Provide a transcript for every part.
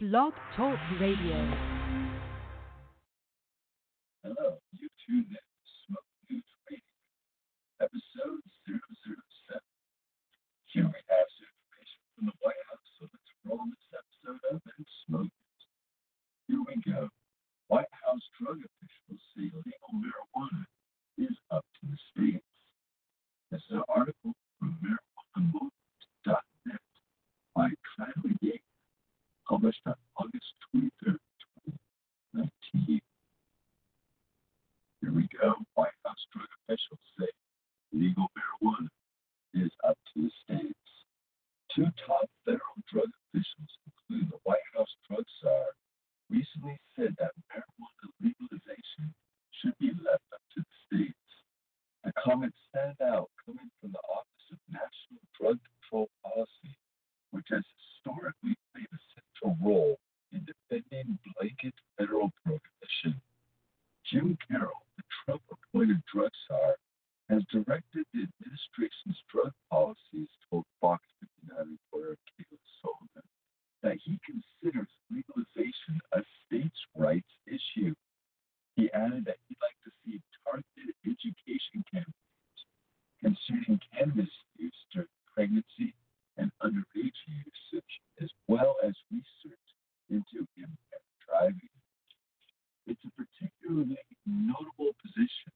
Blog Talk Radio. Hello, you tuned in to Smoke News Radio, episode 007. Here we have some information from the White House, so let's roll this episode up and smoke it. Here we go. White House drug officials say legal marijuana is up to the states. This is an article from marijuanamovement.net by Kylie Yates, published on August 23rd, 2019. Here we go. White House drug officials say legal marijuana is up to the states. Two top federal drug officials, including the White House drug czar, recently said that marijuana legalization should be left up to the states. The comment stand out coming from the Office of National Drug Control Policy, which has historically central role in defending blanket federal prohibition. Jim Carroll, the Trump appointed drug czar, has directed the administration's drug policies, told Fox 59 reporter Caleb Sullivan, that he considers legalization a states' rights issue. He added that he'd like to see targeted education campaigns concerning cannabis use during pregnancy and underage usage, as well as research into impaired driving. It's a particularly notable position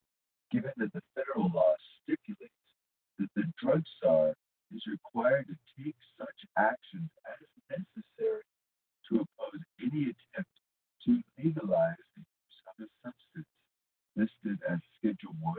given that the federal law stipulates that the drug czar is required to take such actions as necessary to oppose any attempt to legalize the use of a substance listed as Schedule 1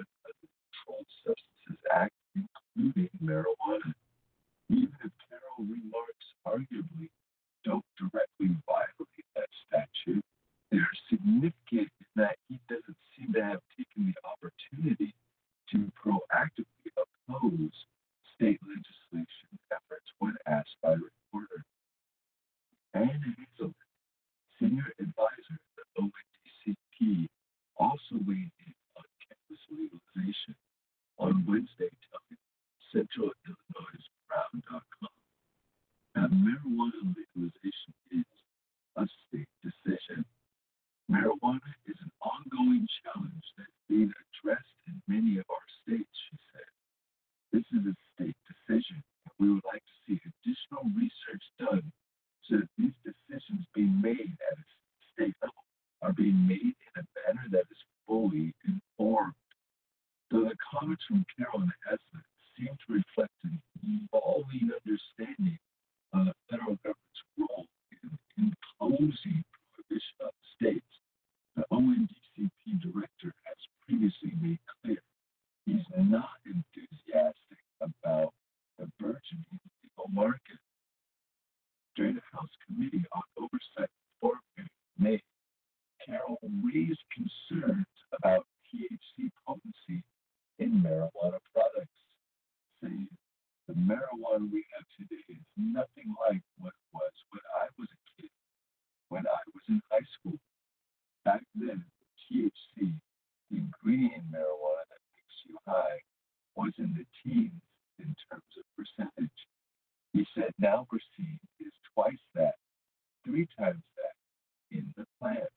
three times that in the plant.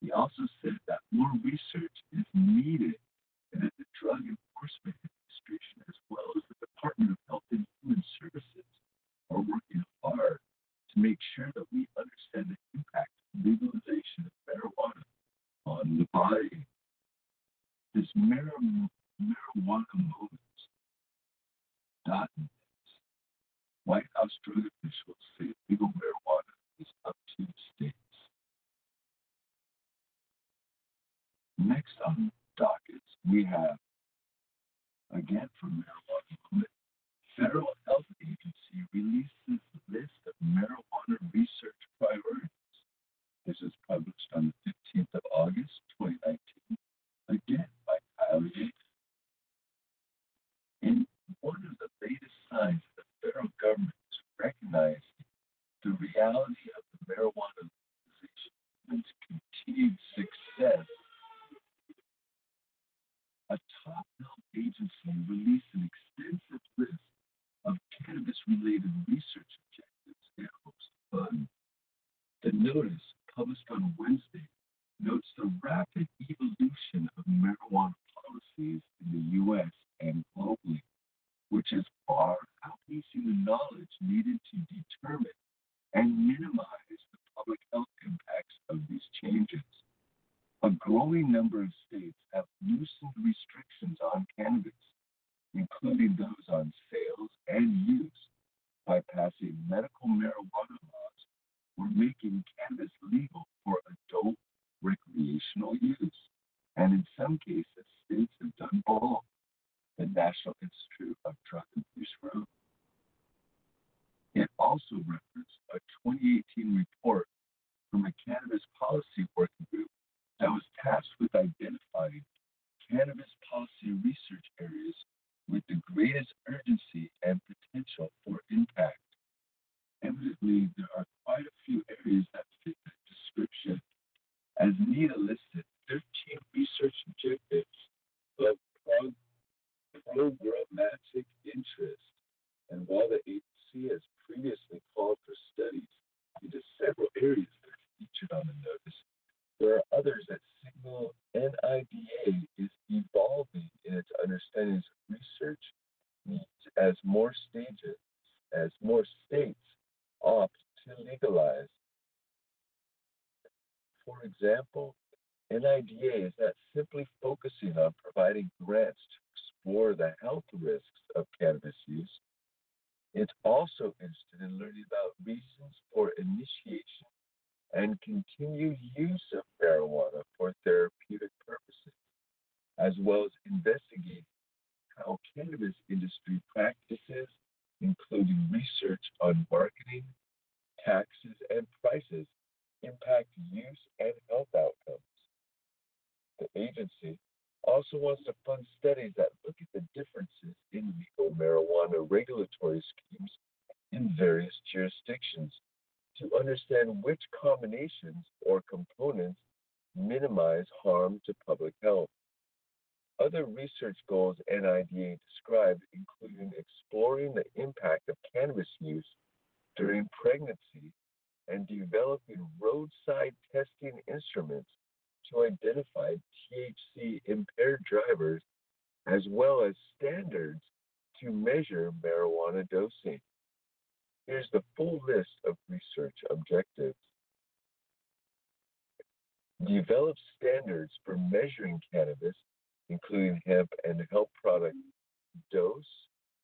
He also said that more research is needed and that the Drug Enforcement Administration, as well as the Department of Health and Human Services, are working hard to make sure that we understand the impact of legalization of marijuana on the body. This mar- marijuana movement dot net. White House drug officials say legal marijuana is up to the states. Next on dockets, we have, again from Marijuana Movement, Federal Health Agency releases list of marijuana research priorities. This is published on the 15th of August, 2019, again by Kyle Yates. In one of the latest signs that the federal government is recognizing the reality of the marijuana legalization movement's continued success, a top health agency released an extensive list of cannabis related research objectives and hopes to fund. The notice published on Wednesday notes the rapid evolution of marijuana policies in the U.S. and globally, which is far outpacing the knowledge needed to determine and minimize the public health impacts of these changes. A growing number of states have loosened restrictions on cannabis, including those on sales and use, by passing medical marijuana laws or making cannabis legal for adult recreational use. And in some cases, states The National Institute of Drug Abuse wrote. It also referenced a 2018 report from a cannabis policy working group that was tasked with identifying cannabis policy research areas with the greatest urgency and potential for impact. Evidently, there are quite a few areas that fit that description. As NIDA listed, 13 research objectives of programmatic interest. And while the agency has previously called for studies into several areas that are featured on the notice, there are others that signal NIDA is evolving in its understanding of research needs as more stages, as more states opt to legalize. For example, NIDA is not simply focusing on providing grants to explore the health risks of cannabis use. It's also interested in learning about reasons for initiation and continued use of marijuana for therapeutic purposes, as well as investigating how cannabis industry practices, including research on marketing, taxes, and prices, impact use and health outcomes. The agency also wants to fund studies that look at the differences in legal marijuana regulatory schemes in various jurisdictions to understand which combinations or components minimize harm to public health. Other research goals NIDA described include exploring the impact of cannabis use during pregnancy and developing roadside testing instruments to identify THC impaired drivers as well as standards to measure marijuana dosing. Here's the full list of research objectives. Develop standards for measuring cannabis, including hemp and hemp product dose,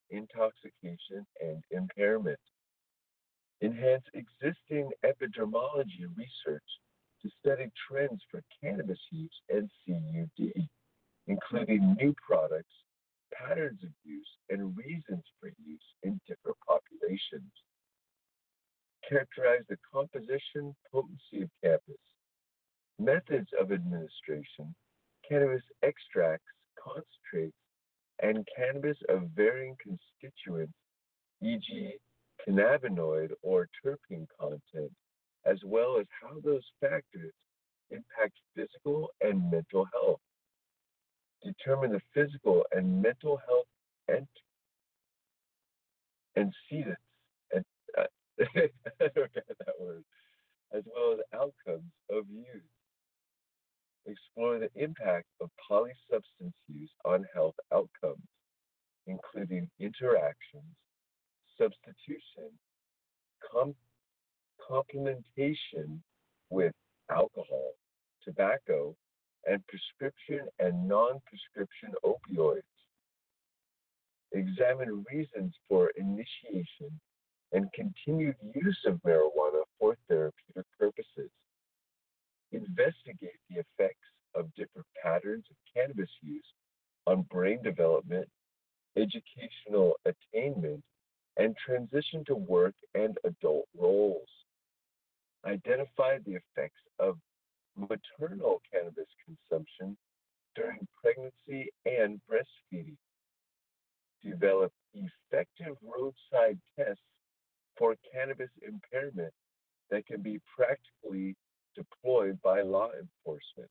intoxication, and impairment. Enhance existing epidemiology research to study trends for cannabis use and CUD, including new products, patterns of use, and reasons for use in different populations. Characterize the composition, potency of cannabis, methods of administration, cannabis extracts, concentrates, and cannabis of varying constituents, e.g., cannabinoid or terpene content, as well as how those factors impact physical and mental health. Determine the physical and mental health and and, uh, I don't get that word, as well as outcomes of use. Explore the impact of polysubstance use on health outcomes, including interactions, substitution, com- complementation with alcohol, tobacco, and prescription and non prescription opioids. Examine reasons for initiation and continued use of marijuana for therapeutic purposes. Investigate the effects of different patterns of cannabis use on brain development, educational attainment, and transition to work and adult roles. Identify the effects of maternal cannabis consumption during pregnancy and breastfeeding. Develop effective roadside tests for cannabis impairment that can be practically deployed by law enforcement.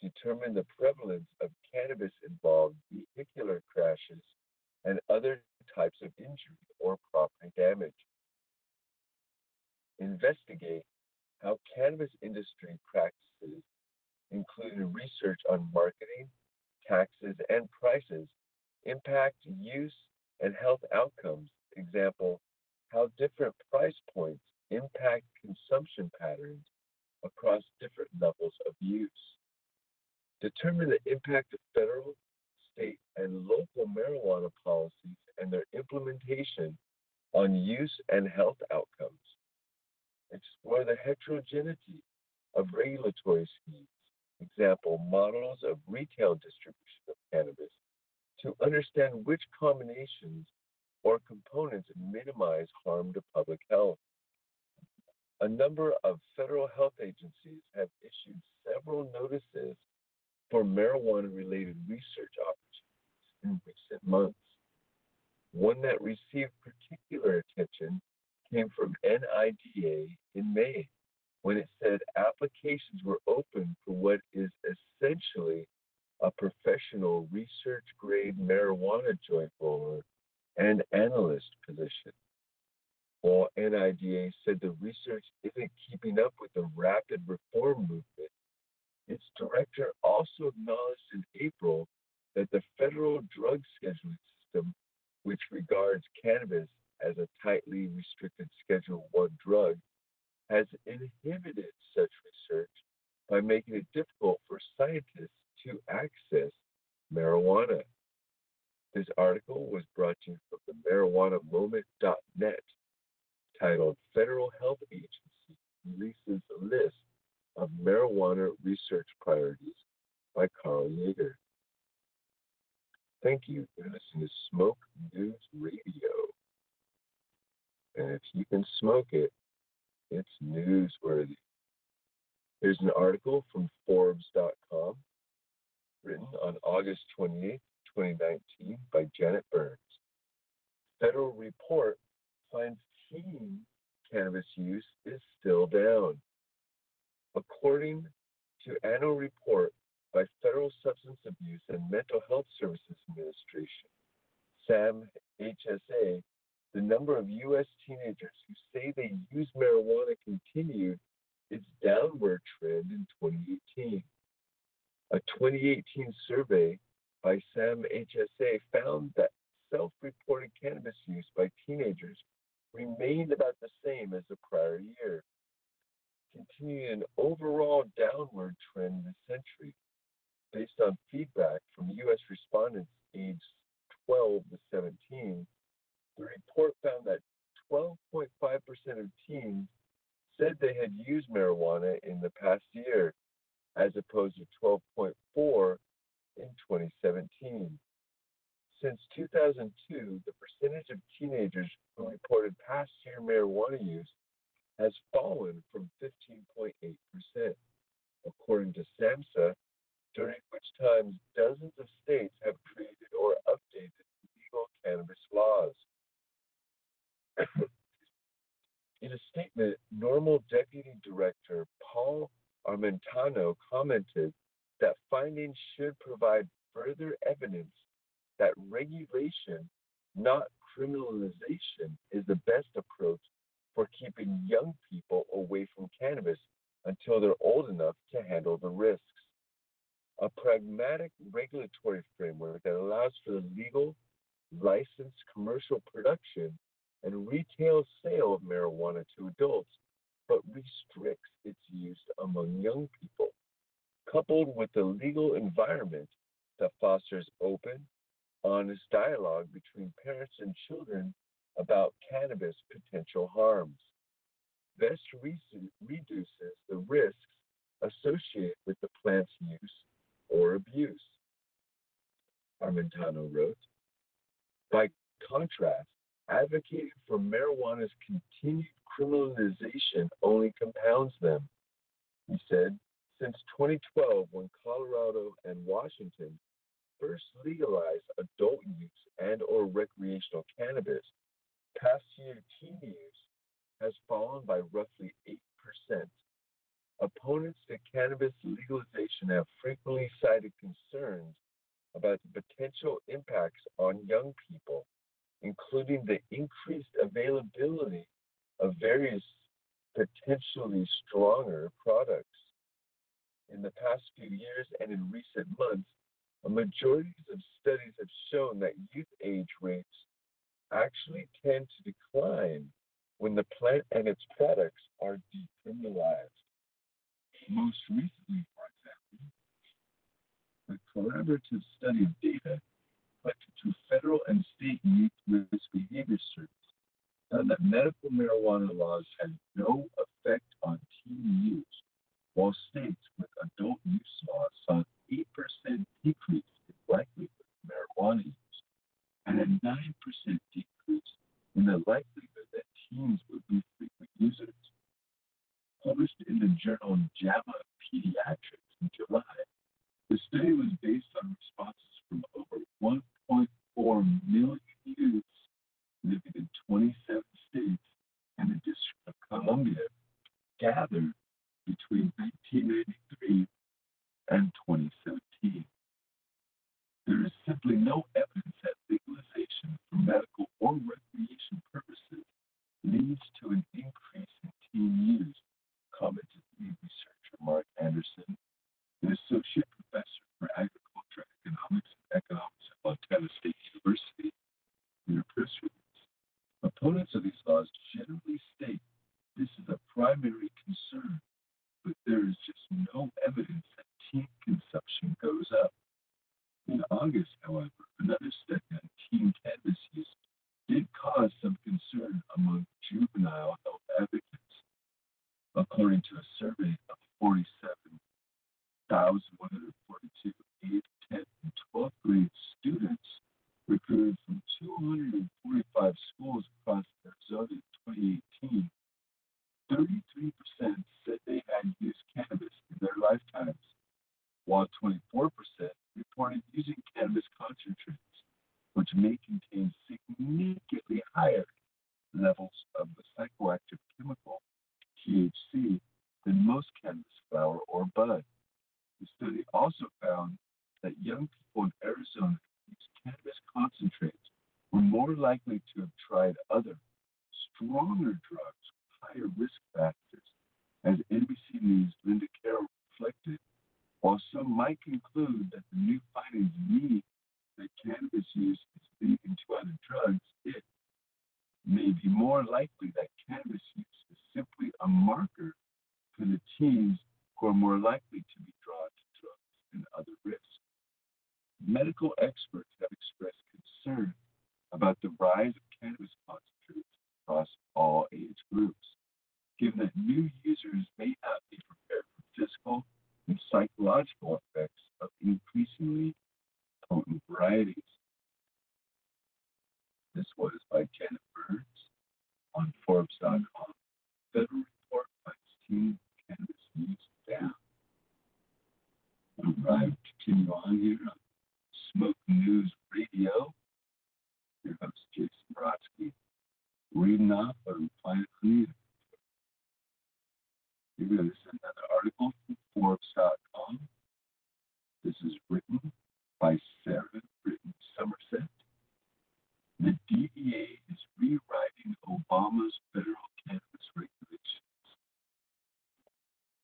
Determine the prevalence of cannabis involved vehicular crashes and other types of injury or property damage. Investigate how cannabis industry practices, including research on marketing, taxes, and prices, impact use and health outcomes. Example, how different price points impact consumption patterns across different levels of use. Determine the impact of federal, state, and local marijuana policies and their implementation on use and health outcomes. Explore the heterogeneity of regulatory schemes, example, models of retail distribution of cannabis, to understand which combinations or components minimize harm to public health. A number of federal health agencies have issued several notices for marijuana related research opportunities in recent months. One that received particular attention came from NIDA in May when it said applications were open for what is essentially a professional research grade marijuana joint roller and analyst position. While NIDA said the research isn't keeping up with the rapid reform movement, its director also acknowledged in April that the federal drug scheduling system, which regards cannabis as a tightly restricted Schedule 1 drug, has inhibited such research by making it difficult for scientists to access marijuana. This article was brought to you from the marijuanamoment.net titled Federal Health Agency Releases a List of Marijuana Research Priorities by Carl Yeager. Thank you for listening to Smoke News Radio. And if you can smoke it, it's newsworthy. Here's an article from Forbes.com written on August 28, 2019, by Janet Burns. Federal report finds teen cannabis use is still down. According to annual report by Federal Substance Abuse and Mental Health Services Administration, SAM HSA, the number of U.S. teenagers who say they use marijuana continued its downward trend in 2018. A 2018 survey by SAM HSA found that self reported cannabis use by teenagers remained about the same as the prior year, continuing an overall downward trend this century. Based on feedback from U.S. respondents aged 12 to 17, the report found that 12.5% of teens said they had used marijuana in the past year, as opposed to 12.4 in 2017. Since 2002, the percentage of teenagers who reported past year marijuana use has fallen from 15.8%, according to SAMHSA, during which time dozens of states have created or updated legal cannabis laws. In a statement, NORML Deputy Director Paul Armentano commented that findings should provide further evidence that regulation, not criminalization, is the best approach for keeping young people away from cannabis until they're old enough to handle the risks. A pragmatic regulatory framework that allows for the legal, licensed commercial production and retail sale of marijuana to adults, but restricts its use among young people, coupled with a legal environment that fosters open, honest dialogue between parents and children about cannabis potential harms. Best reduces the risks associated with the plant's use or abuse. Armentano wrote, by contrast, advocating for marijuana's continued criminalization only compounds them. He said, since 2012, when Colorado and Washington first legalized adult use and or recreational cannabis, past year teen use has fallen by roughly 8%. Opponents to cannabis legalization have frequently cited concerns about the potential impacts on young people including the increased availability of various potentially stronger products. In the past few years and in recent months, a majority of studies have shown that youth age rates actually tend to decline when the plant and its products are decriminalized. Most recently, for example, a collaborative study of data collected through federal and state youth risk behavior surveys found that medical marijuana laws had no effect on teen use, while states with adult use laws saw an 8% decrease in likelihood of marijuana use and a 9% decrease in the likelihood that teens would be frequent users. Published in the journal JAMA Pediatrics in July, the study was based on responses from over 1.4 million youths living in 27 states and the District of Columbia gathered between 1993 and 2017. There is simply no evidence that legalization for medical or recreation purposes leads to an increase in teen use, commented lead researcher Mark Anderson, an associate professor for agriculture economics and economics at Montana State University, in a press release. Opponents of these laws generally state this is a primary concern, but there is just no evidence that teen consumption goes up. In August, however, another study on teen cannabis use did cause some concern among juvenile health advocates. According to a survey of 47,142 8th, 10th, and 12th grade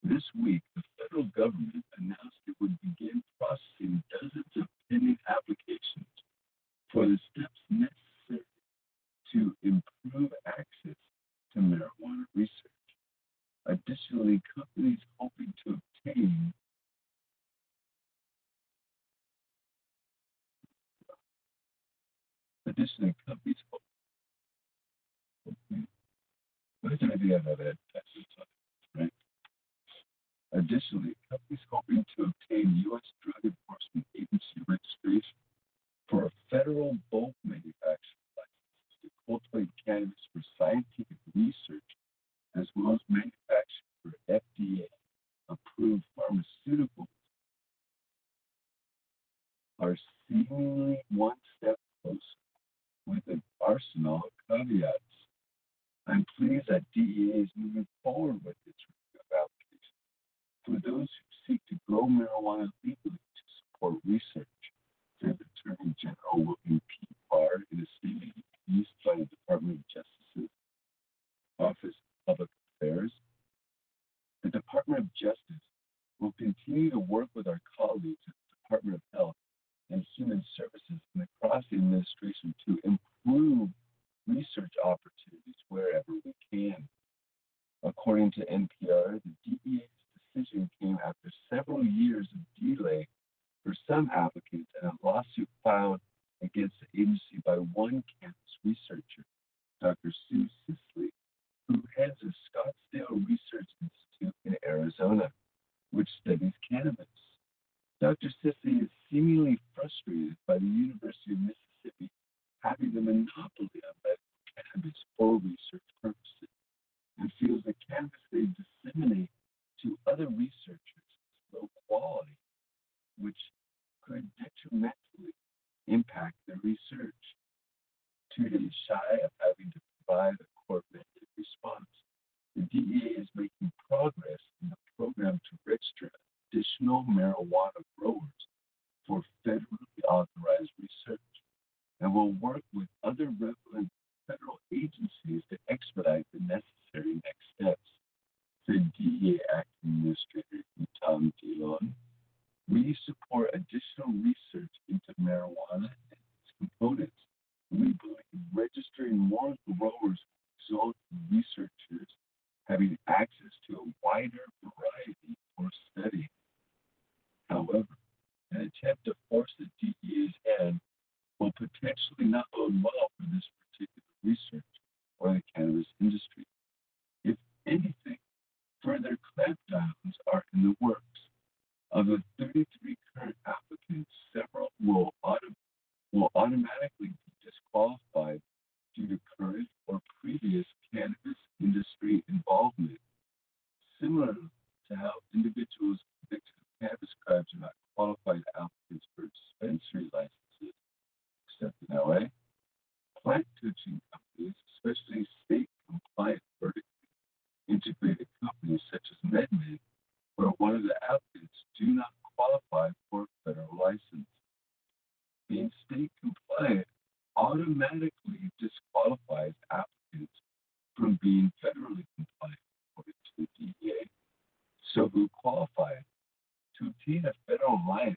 This week, the federal government announced it would begin processing dozens of pending applications for the steps necessary to improve access to marijuana research. Additionally, companies hoping to obtain additionally companies hoping what is the idea of that? Additionally, companies hoping to obtain U.S. Drug Enforcement Agency registration for a federal bulk manufacturing license to cultivate cannabis for scientific research as well as manufacture for FDA approved pharmaceuticals are seemingly one step closer with an arsenal of caveats. I'm pleased that DEA is moving forward with its for those who seek to grow marijuana legally to support research. The Attorney General William P. Barr, in a statement used by the Department of Justice's Office of Public Affairs, the Department of Justice will continue to work with our colleagues at the Department of Health and Human Services and across the administration to improve research opportunities wherever we can. According to NPR, the DEA decision came after several years of delay for some applicants and a lawsuit filed against the agency by one campus researcher, Dr. Sue Sisley, who heads the Scottsdale Research Institute in Arizona, which studies cannabis. Dr. Sisley is seemingly frustrated by the University of Mississippi having the monopoly Argentina, Federal online.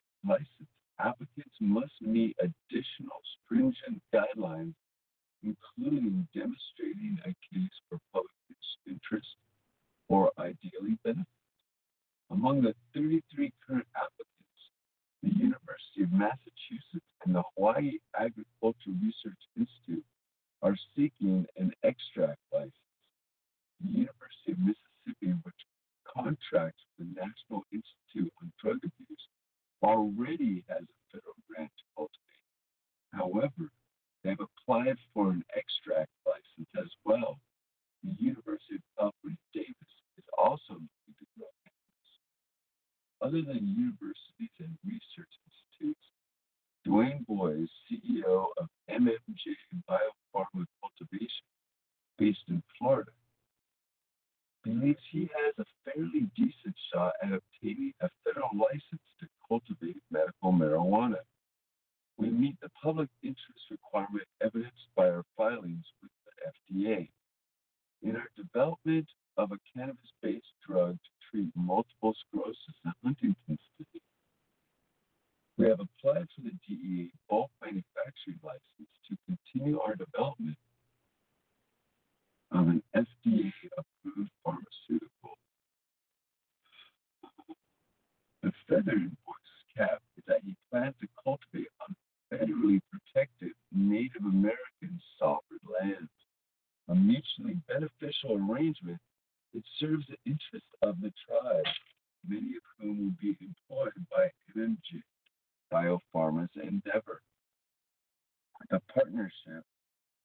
The partnership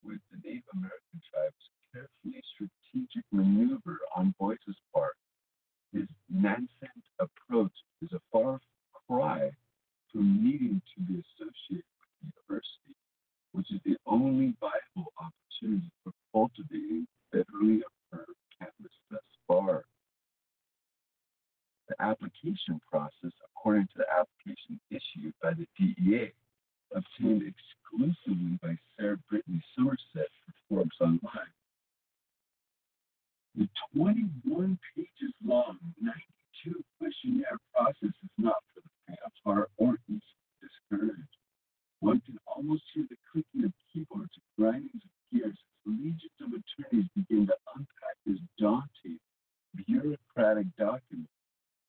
with the Native American tribes carefully strategic maneuver on Boyce's part. His nascent approach is a far cry from needing to be associated with the university, which is the only viable opportunity for cultivating federally affirmed campus thus far. The application process, according to the application issued by the DEA, obtained exclusively by Sara Brittany Somerset for Forbes Online. The 21 pages long, 92 questionnaire process is not for the faint of heart or easily discouraged. One can almost hear the clicking of keyboards and grindings of gears as legions of attorneys begin to unpack this daunting bureaucratic document.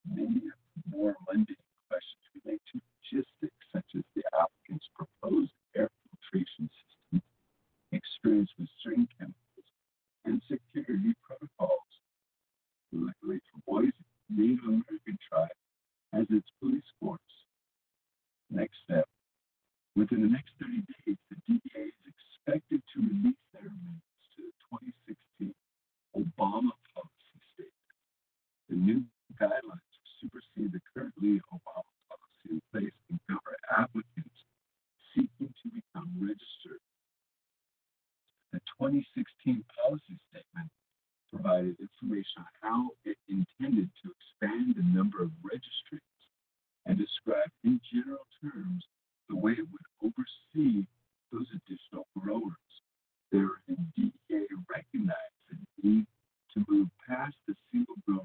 Many of more mundane questions relate to logistics such as the applicant's proposed air filtration system, experience with certain chemicals, and security protocols. Luckily for Boise, Native American tribe has its police force. Next step. Within the next 30 days, the DEA is expected to release their amendments to the 2016 Obama policy statement. The new guidelines supersede the currently Obama in place to cover applicants seeking to become registered. The 2016 policy statement provided information on how it intended to expand the number of registrants and described in general terms the way it would oversee those additional growers. There, DEA recognized the need to move past the single grower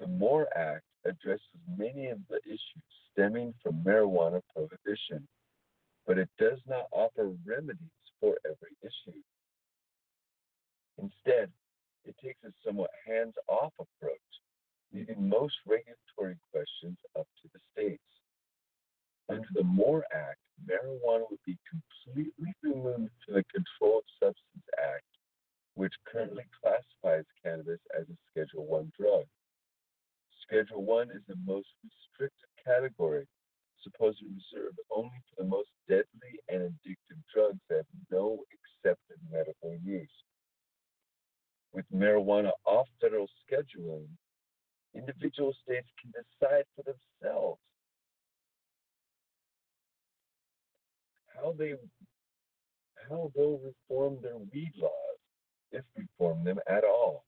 The MORE Act addresses many of the issues stemming from marijuana prohibition, but it does not offer remedies for every issue. Instead, it takes a somewhat hands off approach, leaving most regulatory questions up to the states. Under the MORE Act, marijuana would be completely removed from the Controlled Substance Act, which currently classifies cannabis as a Schedule 1 drug. Schedule One is the most restricted category, supposedly reserved only for the most deadly and addictive drugs that have no accepted medical use. With marijuana off federal scheduling, individual states can decide for themselves how they how they'll reform their weed laws, if reform them at all.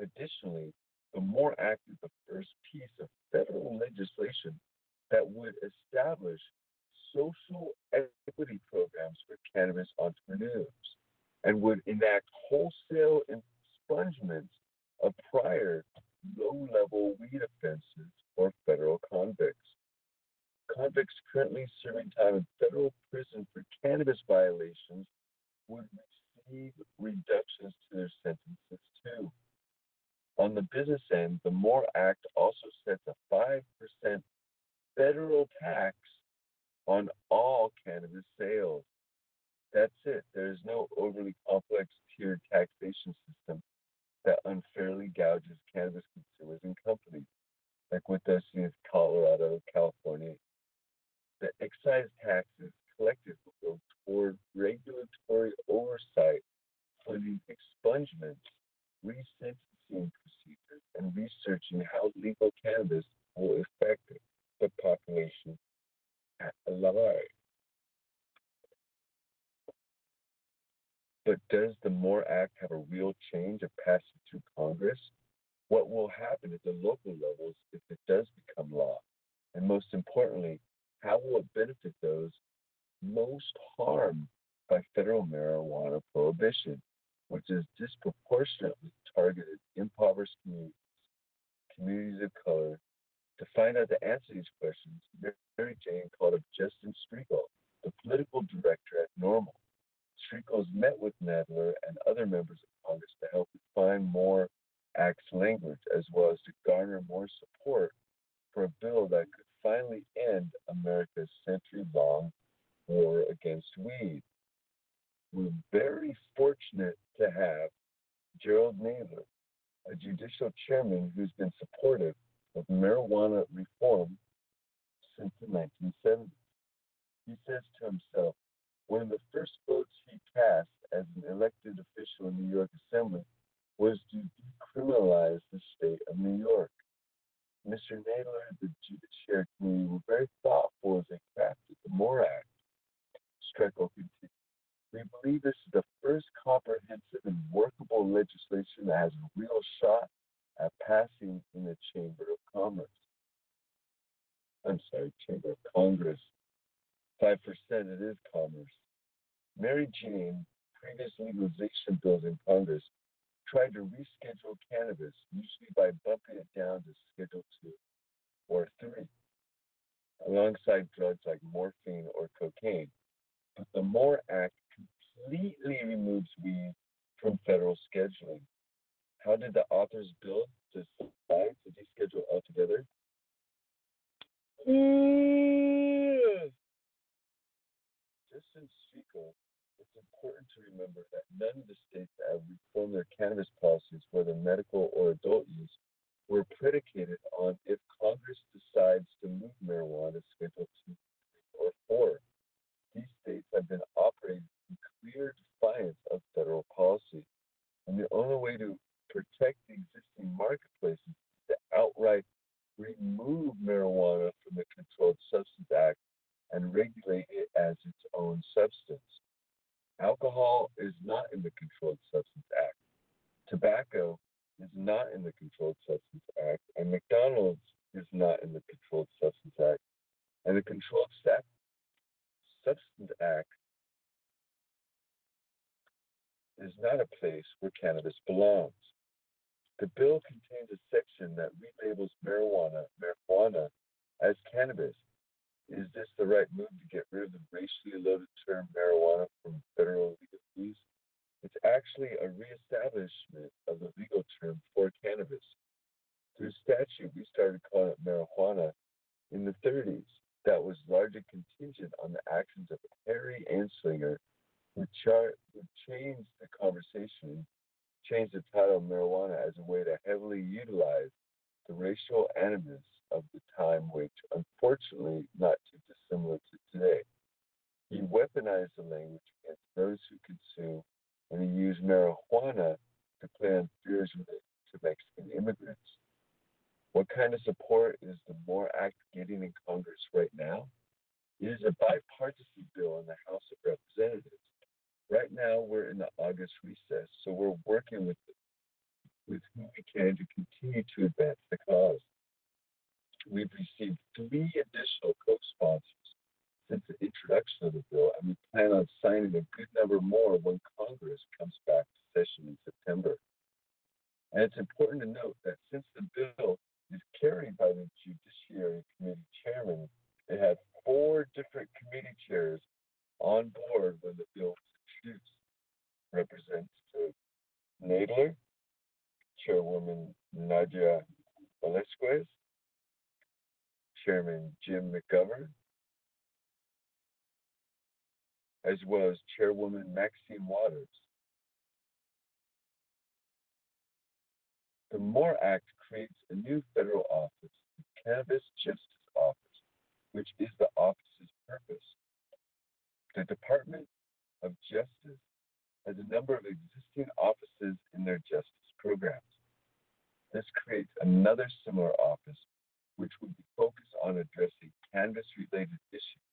Additionally, the MORE Act is the first piece of federal legislation that would establish social equity programs for cannabis entrepreneurs and would enact wholesale expungements of prior low level weed offenses for federal convicts. Convicts currently serving time in federal prison for cannabis violations would receive reductions to their sentences too. On the business end, the MORE Act also sets a 5% federal tax on all cannabis sales. That's it. There is no overly complex tiered taxation system that unfairly gouges cannabis consumers and companies, like what does in Colorado, California. The excise taxes collected alongside drugs like morphine or cocaine. But the MORE Act completely removes weed from federal scheduling. How did the authors build decide to deschedule altogether? Justin Strekal, it's important to remember that none of the states that have reformed their cannabis policies, whether medical or adult use, were predicated on if Congress decides to move marijuana to Schedule 2 or 4. These states have been operating in clear defiance of federal policy. And the only way to protect the existing marketplaces is to outright remove marijuana from the Controlled Substance Act and regulate it as its own substance. Alcohol is not in the Controlled Substance Act. Tobacco is not in the Controlled Substance Act, and McDonald's is not in the Controlled Substance Act. And the Controlled Substance Act is not a place where cannabis belongs. The bill contains a section that relabels marijuana, marijuana as cannabis. Is this the right move to get rid of the racially loaded term marijuana from federal legal use? It's actually a reestablishment blatantly utilized the racial animus of the time, which unfortunately not too dissimilar to today. He weaponized the language against those who consume, and use marijuana to play on fears related to Mexican immigrants. What kind of support is the MORE Act getting in Congress right now? It is a bipartisan bill in the House of Representatives. Right now, we're in the August recess, so we're working with with whom we can to continue to advance the cause. We've received three additional co-sponsors since the introduction of the bill, and we plan on signing a good number more when Congress comes back to session in September. And it's important to note that since the bill is carried by the Judiciary Committee chairman, it had four different committee chairs on board when the bill was introduced. Representative Nadler, Chairwoman Nydia Velázquez, Chairman Jim McGovern, as well as Chairwoman Maxine Waters. The MORE Act creates a new federal office, the Cannabis Justice Office, which is the office's purpose. The Department of Justice has a number of existing offices in their justice programs. This creates another similar office which would be focused on addressing cannabis related issues.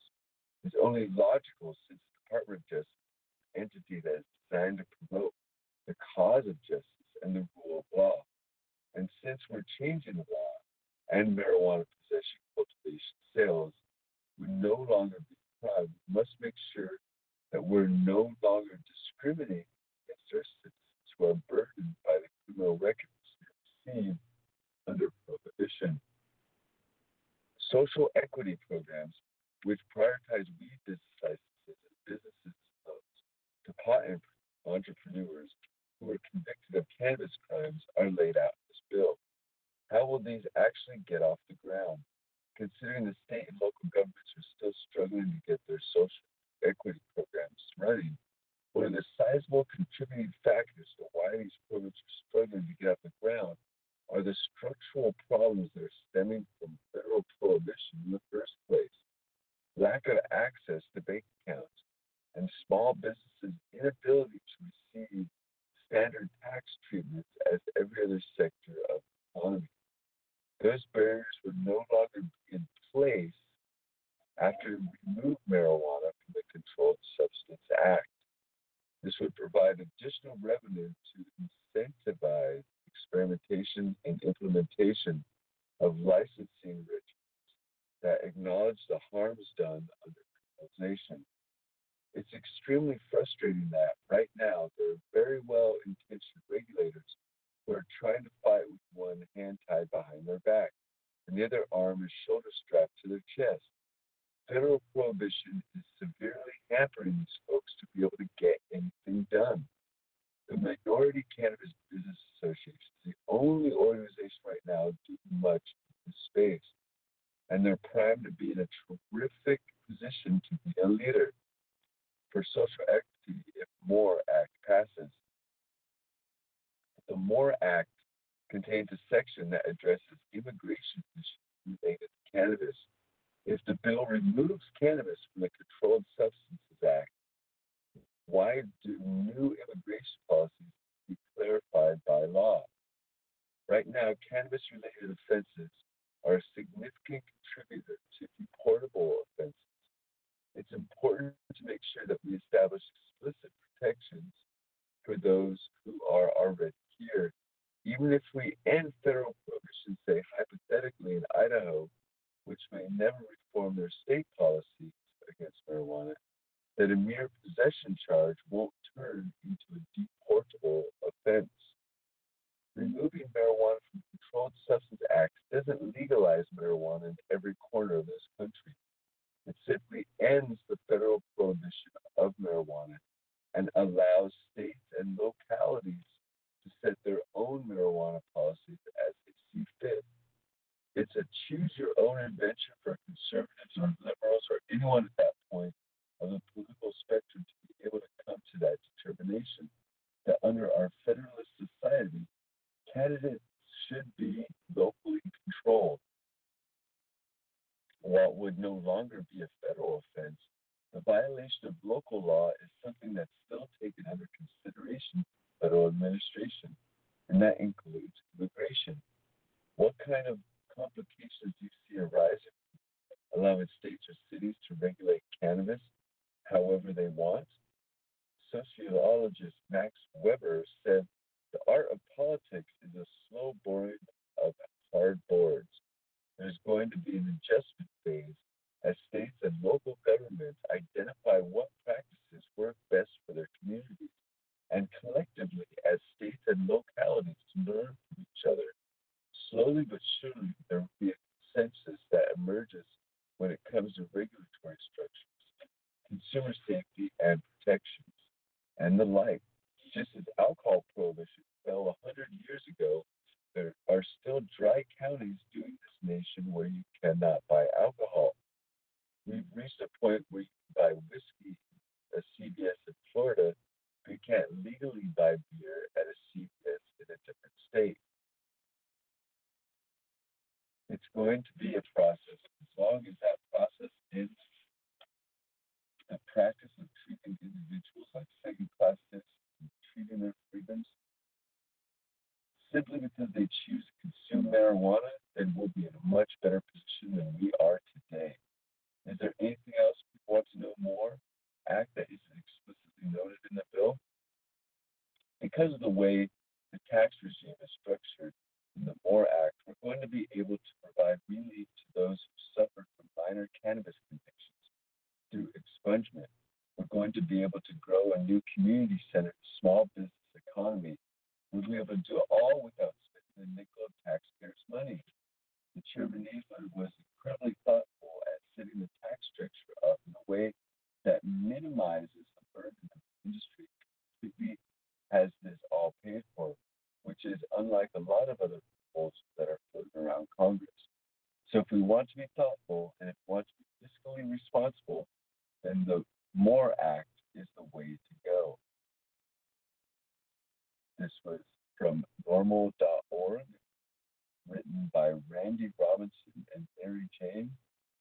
It's only logical since Department of Justice entity that is designed to promote the cause of justice and the rule of law. And since we're changing the law and marijuana possession, cultivation, sales would no longer be crime, we must make sure that we're no longer discriminating against our citizens who are burdened by the criminal records they receive under prohibition. Social equity programs, which prioritize weed business businesses loans to pot entrepreneurs who are convicted of cannabis crimes, are laid out in this bill. How will these actually get off the ground? Considering the state and local governments are still struggling to get their social equity programs running, one of the sizable contributing factors to why these programs are struggling to get off the ground are the structural problems that are stemming from federal prohibition in the first place. Lack of access to bank accounts and small businesses' inability to receive standard tax treatments as every other sector of the economy. Those barriers would no longer be in place after we remove marijuana from the Controlled Substance Act. This would provide additional revenue to incentivize experimentation and implementation of licensing regimes that acknowledge the harms done under criminalization. It's extremely frustrating that right now there are very well intentioned regulators who are trying to fight with one hand tied behind their back and the other arm is shoulder strapped to their chest. Federal prohibition is severely hampering these folks to be able to get anything done. The Minority Cannabis Business Association is the only organization right now doing much in this space, and they're primed to be in a terrific position to be a leader for social equity if MORE Act passes. The MORE Act contains a section that addresses immigration issues related to cannabis. If the bill removes cannabis from the Controlled Substances Act, why do new immigration policies be clarified by law? Right now, cannabis related offenses Slowly but surely, there will be a consensus that emerges when it comes to regulatory structures, consumer safety and protections, and the like. Just as alcohol prohibition fell a hundred years ago, there are still dry counties doing this nation where you cannot buy alcohol. We've reached a point where you can buy whiskey at CVS in Florida, but you can't legally buy beer at a CVS in a different state. It's going to be a process. As long as that process ends, the practice of treating individuals like second class citizens, and treating their freedoms simply because they choose to consume marijuana, then we'll be in a much better position than we are today. Is there anything else people want to know more? Act that isn't explicitly noted in the bill? Because of the way the tax regime is structured the MORE Act, we're going to be able to provide relief to those who suffered from minor cannabis convictions through expungement. We're going to be able to grow a new community centered small business economy. We'll be able to do it all without spending a nickel of taxpayers' money. The Chairman Eastland was incredibly thoughtful at setting the tax structure up in a way that minimizes the burden of the industry. Has this all paid for, which is unlike a lot of other proposals that are floating around Congress. So if we want to be thoughtful and if we want to be fiscally responsible, then the MORE Act is the way to go. This was from norml.org, written by Randy Robinson and Merry Jane.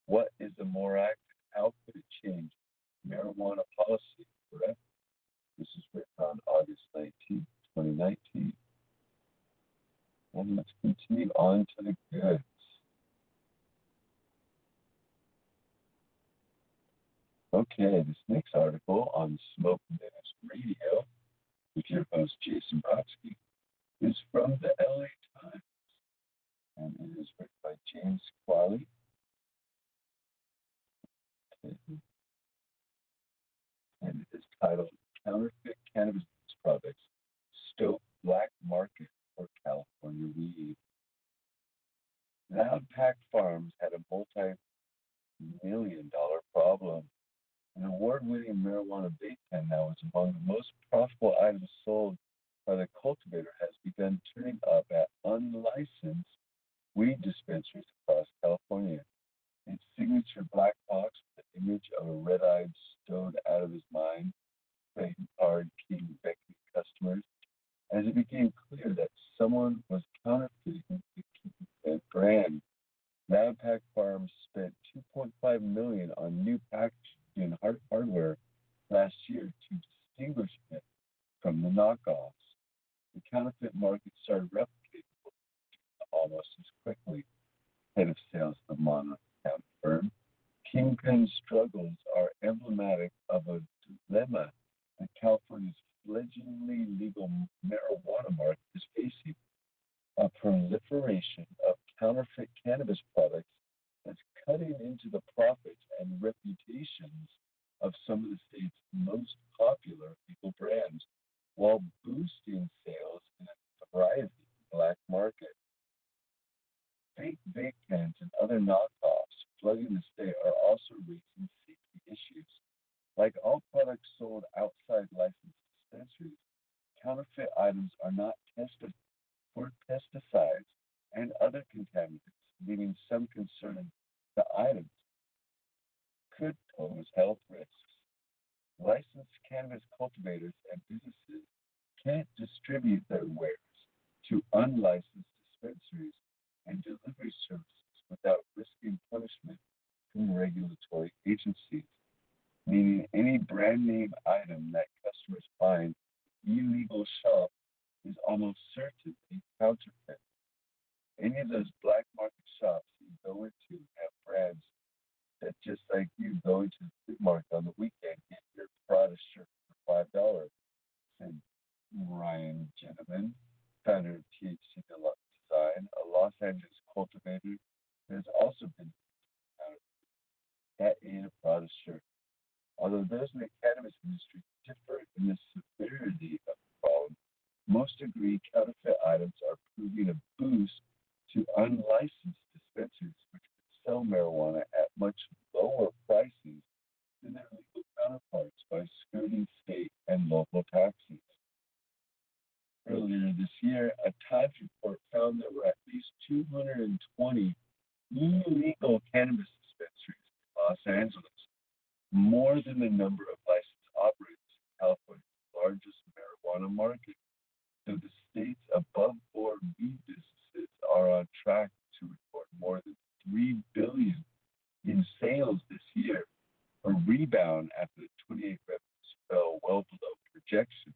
What is the MORE Act? How could it change marijuana policy? Correct? This is written on August 19, 2019. And let's continue on to the goods. Fake vape pens and other knockoffs flooding the state are also raising safety issues. Like all products sold outside licensed dispensaries, counterfeit items are not tested for pesticides and other contaminants, leaving some concerning the items could pose health risks. Licensed cannabis cultivators and businesses can't distribute their wares to unlicensed dispensaries and delivery services without risking punishment from regulatory agencies, meaning any brand name item that customers find illegal shop is almost certainly counterfeit. Any of those black market shops you go into have brands that just like you go into the supermarket market on the weekend, get your Prada shirt for five dollars. Said Ryan Jennemann, founder of THC Deluxe. Stein, a Los Angeles cultivator has also been at Ada Prada shirt. Although those in the cannabis industry differ in the severity of the problem, most agree counterfeit items are proving a boost to unlicensed dispensaries, which can sell marijuana at much lower prices than their legal counterparts by skirting state and local taxes earlier this year, a Times report found there were at least 220 illegal cannabis dispensaries in Los Angeles, more than the number of licensed operators in California's largest marijuana market. So the state's above board weed businesses are on track to report more than 3 billion in sales this year, a rebound after the 28 revenues fell well below projections.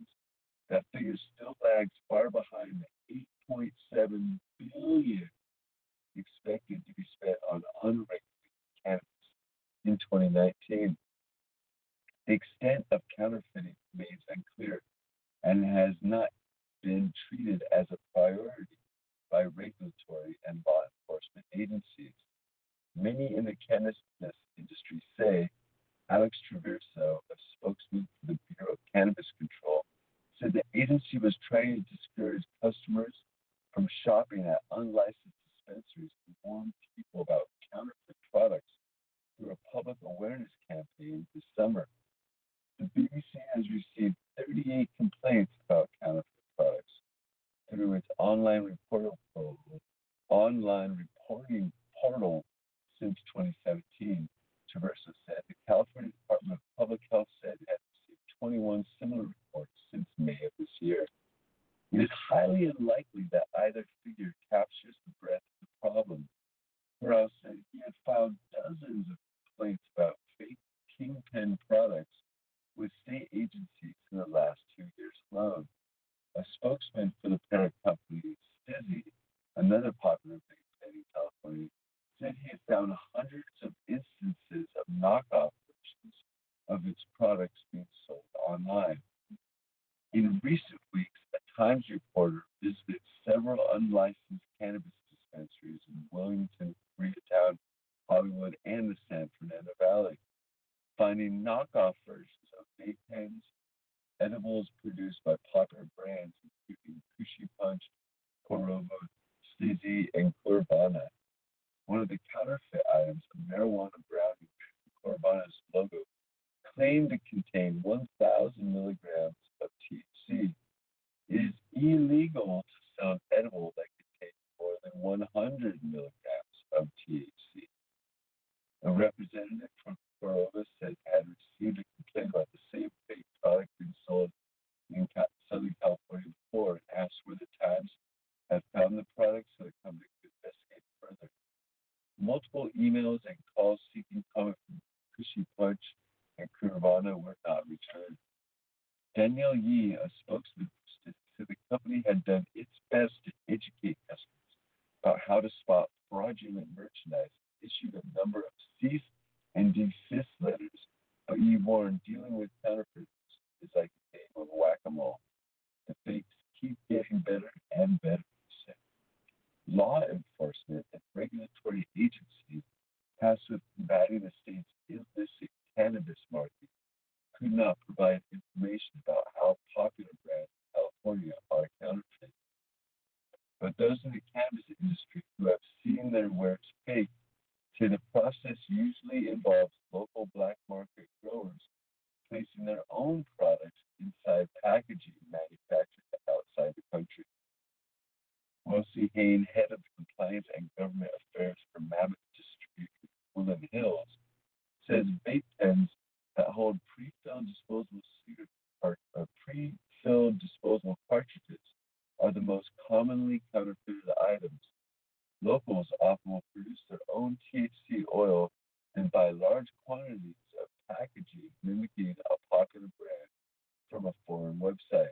From a foreign website.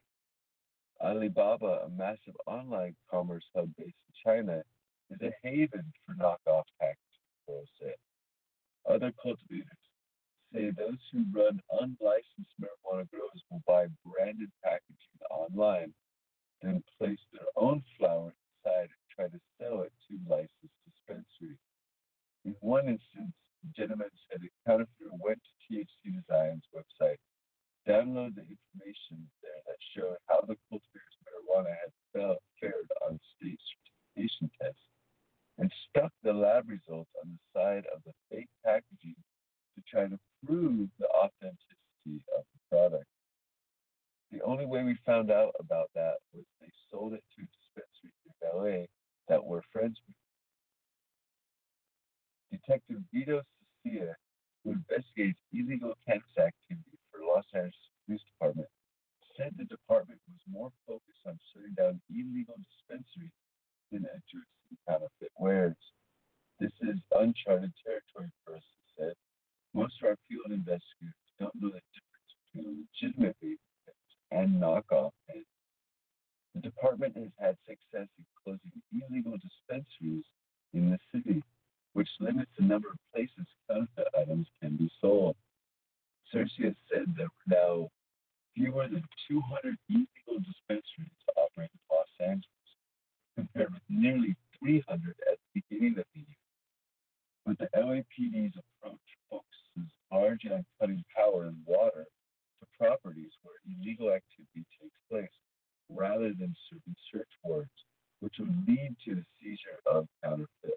Alibaba, a massive online commerce hub based in China, is a haven for knockoff packaging, Pearl said. Other cultivators say those who run unlicensed marijuana grows will buy branded packaging online, then place their own flower inside and try to sell it to licensed dispensaries. In one instance, the Jennemann said a counterfeiter went to THC Design's website, downloaded the information there that showed how the cultivator's marijuana had fared on state certification tests, and stuck the lab results on the side of the fake packaging to try to prove the authenticity of the product. The only way we found out about that was they sold it to dispensaries in LA that we're friends with. Detective Vito Ceccia, who investigates illegal cannabis activity Los Angeles Police Department, said the department was more focused on shutting down illegal dispensaries than addressing counterfeit wares. This is uncharted territory for us, he said. Most of our field investigators don't know the difference between legitimate and knockoff pens. The department has had success in closing illegal dispensaries in the city, which limits the number of places counterfeit items can be sold. Ceccia said there were now fewer than 200 illegal dispensaries operating in Los Angeles, compared with nearly 300 at the beginning of the year. But the LAPD's approach focuses largely on cutting power and water to properties where illegal activity takes place, rather than serving search warrants, which would lead to the seizure of counterfeit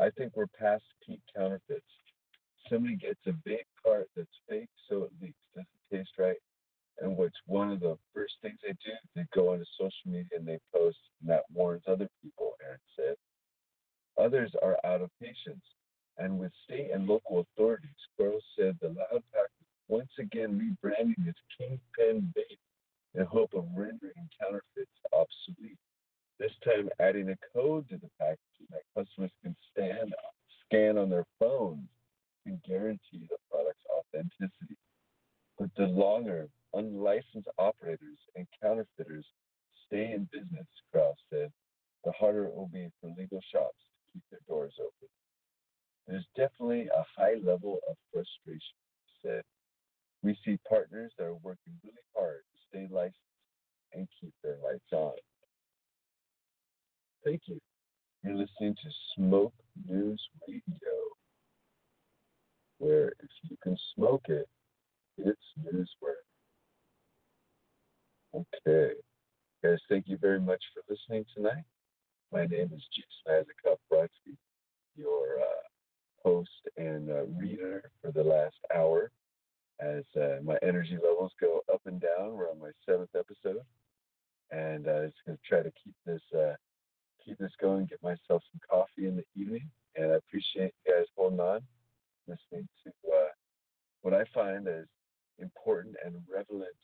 I think we're past peak counterfeits. Somebody gets a vape cart that's fake, so it leaks. Doesn't taste right. And what's one of the first things they do? They go onto social media and they post, and that warns other people, Aaron said. Others are out of patience. And with state and local authorities, Squirrel said the Loud Pack is once again rebranding its Kingpin vape in hope of rendering counterfeits obsolete. This time adding a code to the packaging that customers can stand, scan on their phones and guarantee the product's authenticity. But the longer unlicensed operators and counterfeiters stay in business, Krause said, the harder it will be for legal shops to keep their doors open. There's definitely a high level of frustration, he said. We see partners that are working really hard to stay licensed and keep their lights on. Thank you. You're listening to Smoke News Radio, where if you can smoke it, It's newsworthy. Okay. Guys, thank you very much for listening tonight. My name is Jason Isaac Brodsky, your uh, host and uh, reader for the last hour. As uh, my energy levels go up and down, we're on my seventh episode, and uh, just going to try to keep this uh, keep this going. Get myself some coffee in the evening, and I appreciate you guys holding on, listening to uh, what I find as important and relevant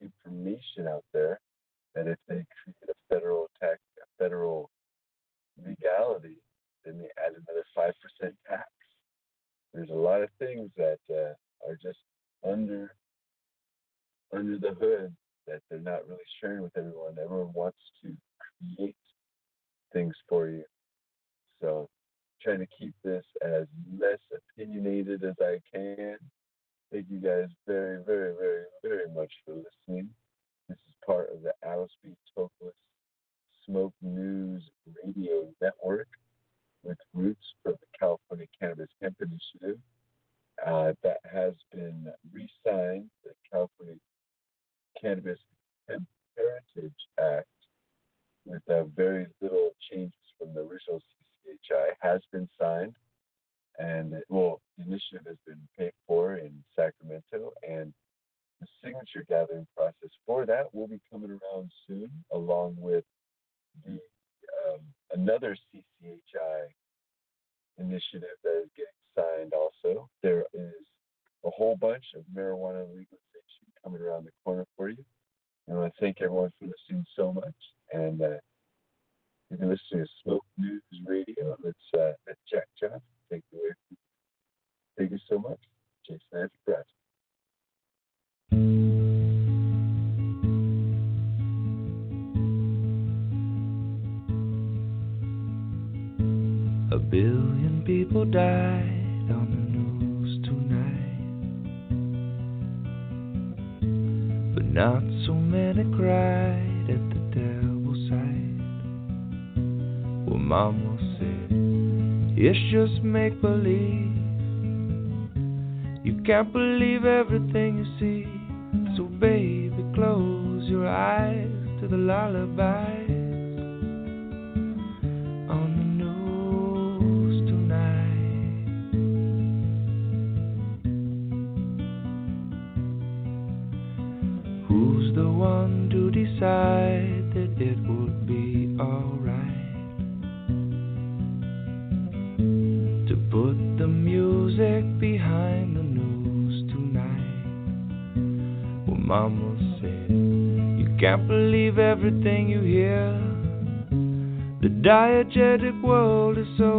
information out there. That if they create a federal tax, a federal legality, then they add another five percent tax. There's a lot of things that uh, are just under under the hood that they're not really sharing with everyone. Everyone wants to create things for you. So trying to keep this as less opinionated as I can. Thank you guys very, very, very, very much for listening. This is part of the Alice B. Toklas Smoke News Radio Network with roots from the California Cannabis Hemp Initiative. Uh, that has been re-signed, the California Cannabis Hemp Heritage Act, with uh, very little changes from the original CCHI, has been signed. And it, well, the initiative has been paid for in Sacramento, and the signature gathering process for that will be coming around soon, along with the um, another CCHI initiative that is getting signed. Also, there is a whole bunch of marijuana legalization coming around the corner for you. And I want to thank everyone for listening so much. And uh, you can listen to Smoke News Radio. Let's uh, let Jack Johnson take it away. Thank you so much, Jason Andrew A billion people died on the news tonight, but not so many cried Mama said, It's just make believe. You can't believe everything you see, so baby, close your eyes to the lullaby. Believe everything you hear. The diegetic world is so